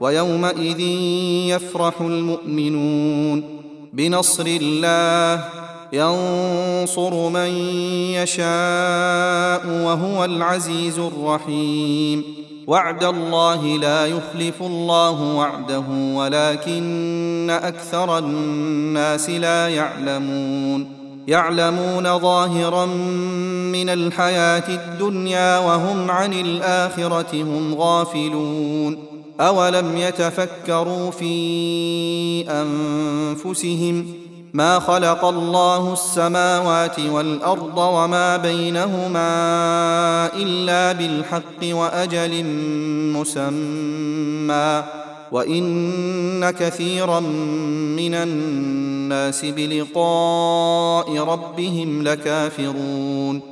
ويومئذ يفرح المؤمنون بنصر الله ينصر من يشاء وهو العزيز الرحيم. وعد الله لا يخلف الله وعده ولكن أكثر الناس لا يعلمون. يعلمون ظاهرا من الحياة الدنيا وهم عن الآخرة هم غافلون. اولم يتفكروا في انفسهم ما خلق الله السماوات والارض وما بينهما الا بالحق واجل مسمى وان كثيرا من الناس بلقاء ربهم لكافرون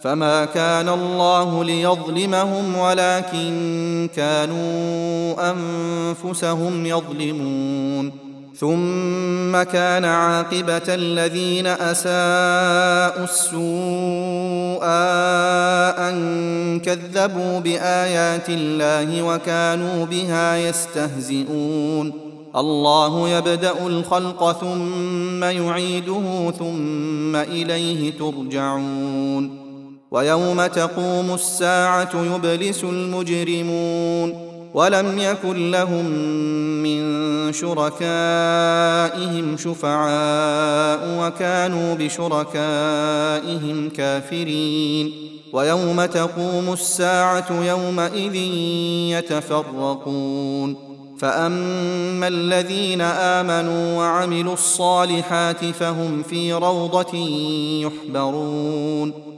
فما كان الله ليظلمهم ولكن كانوا أنفسهم يظلمون. ثم كان عاقبة الذين أساءوا السوء أن كذبوا بآيات الله وكانوا بها يستهزئون. الله يبدأ الخلق ثم يعيده ثم إليه ترجعون. ويوم تقوم الساعة يبلس المجرمون ولم يكن لهم من شركائهم شفعاء وكانوا بشركائهم كافرين. ويوم تقوم الساعة يومئذ يتفرقون. فأما الذين آمنوا وعملوا الصالحات فهم في روضة يحبرون.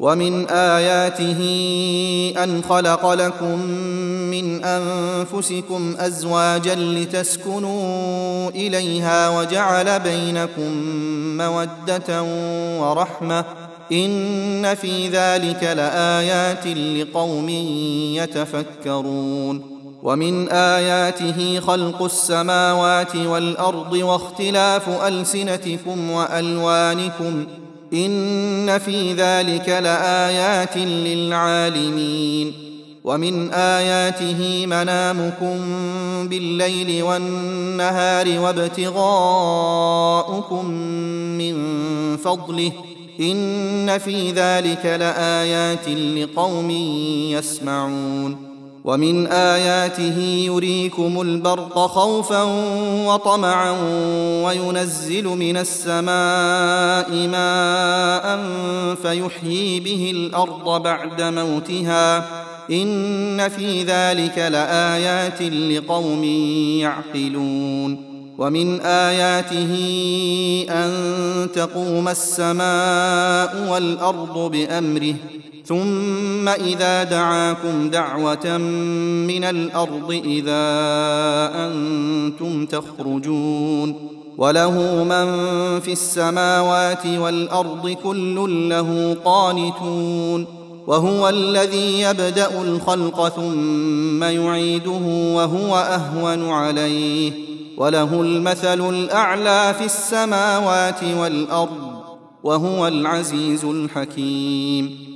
ومن آياته أن خلق لكم من أنفسكم أزواجا لتسكنوا إليها وجعل بينكم مودة ورحمة إن في ذلك لآيات لقوم يتفكرون ومن آياته خلق السماوات والأرض واختلاف ألسنتكم وألوانكم إن في ذلك لآيات للعالمين. ومن آياته منامكم بالليل والنهار وابتغاؤكم من فضله. إن في ذلك لآيات لقوم يسمعون. ومن آياته يريكم البرق خوفا وطمعا وينزل من السماء ماء فيحيي به الأرض بعد موتها إن في ذلك لآيات لقوم يعقلون ومن آياته أن تقوم السماء والأرض بأمره ثم إذا دعاكم دعوة من الأرض إذا أنتم تخرجون وله من في السماوات والأرض كل له قانتون وهو الذي يبدأ الخلق ثم يعيده وهو أهون عليه وله المثل الأعلى في السماوات والأرض وهو العزيز الحكيم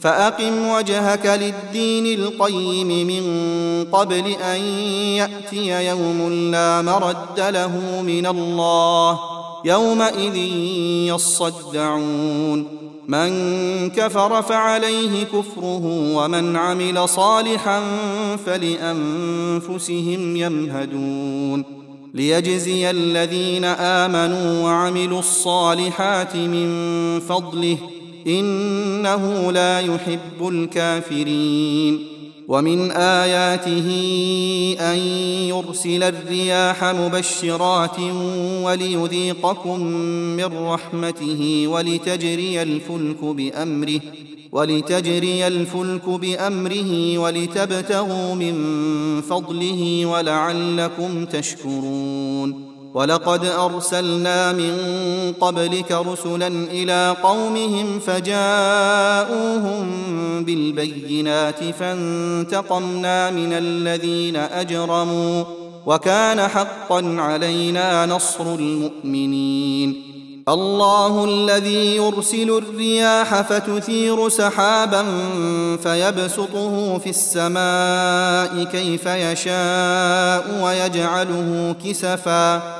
فأقم وجهك للدين القيم من قبل أن يأتي يوم لا مرد له من الله يومئذ يصدعون. من كفر فعليه كفره ومن عمل صالحا فلأنفسهم يمهدون. ليجزي الذين آمنوا وعملوا الصالحات من فضله إنه لا يحب الكافرين. ومن آياته أن يرسل الرياح مبشرات وليذيقكم من رحمته ولتجري الفلك بأمره ولتجري الفلك بأمره ولتبتغوا من فضله ولعلكم تشكرون. ولقد أرسلنا من قبلك رسلا إلى قومهم فجاءوهم بالبينات فانتقمنا من الذين أجرموا وكان حقا علينا نصر المؤمنين. الله الذي يرسل الرياح فتثير سحابا فيبسطه في السماء كيف يشاء ويجعله كسفا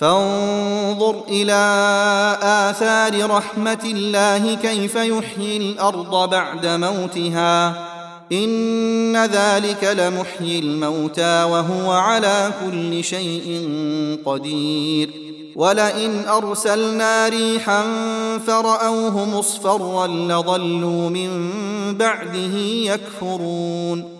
فانظر إلى آثار رحمة الله كيف يحيي الأرض بعد موتها. إن ذلك لمحيي الموتى وهو على كل شيء قدير. ولئن أرسلنا ريحا فرأوه مصفرا لظلوا من بعده يكفرون.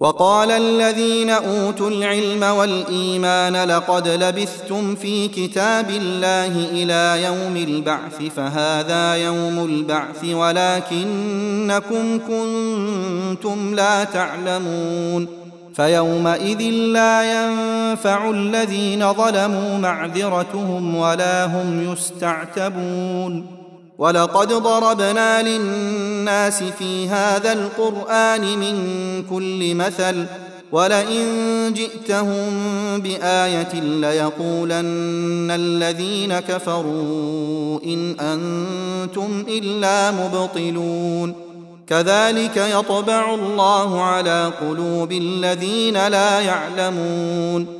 وقال الذين أوتوا العلم والإيمان لقد لبثتم في كتاب الله إلى يوم البعث فهذا يوم البعث ولكنكم كنتم لا تعلمون. فيومئذ لا ينفع الذين ظلموا معذرتهم ولا هم يستعتبون. ولقد ضربنا للناس في هذا القرآن من كل مثل ولئن جئتهم بآية ليقولن الذين كفروا إن أنتم إلا مبطلون. كذلك يطبع الله على قلوب الذين لا يعلمون.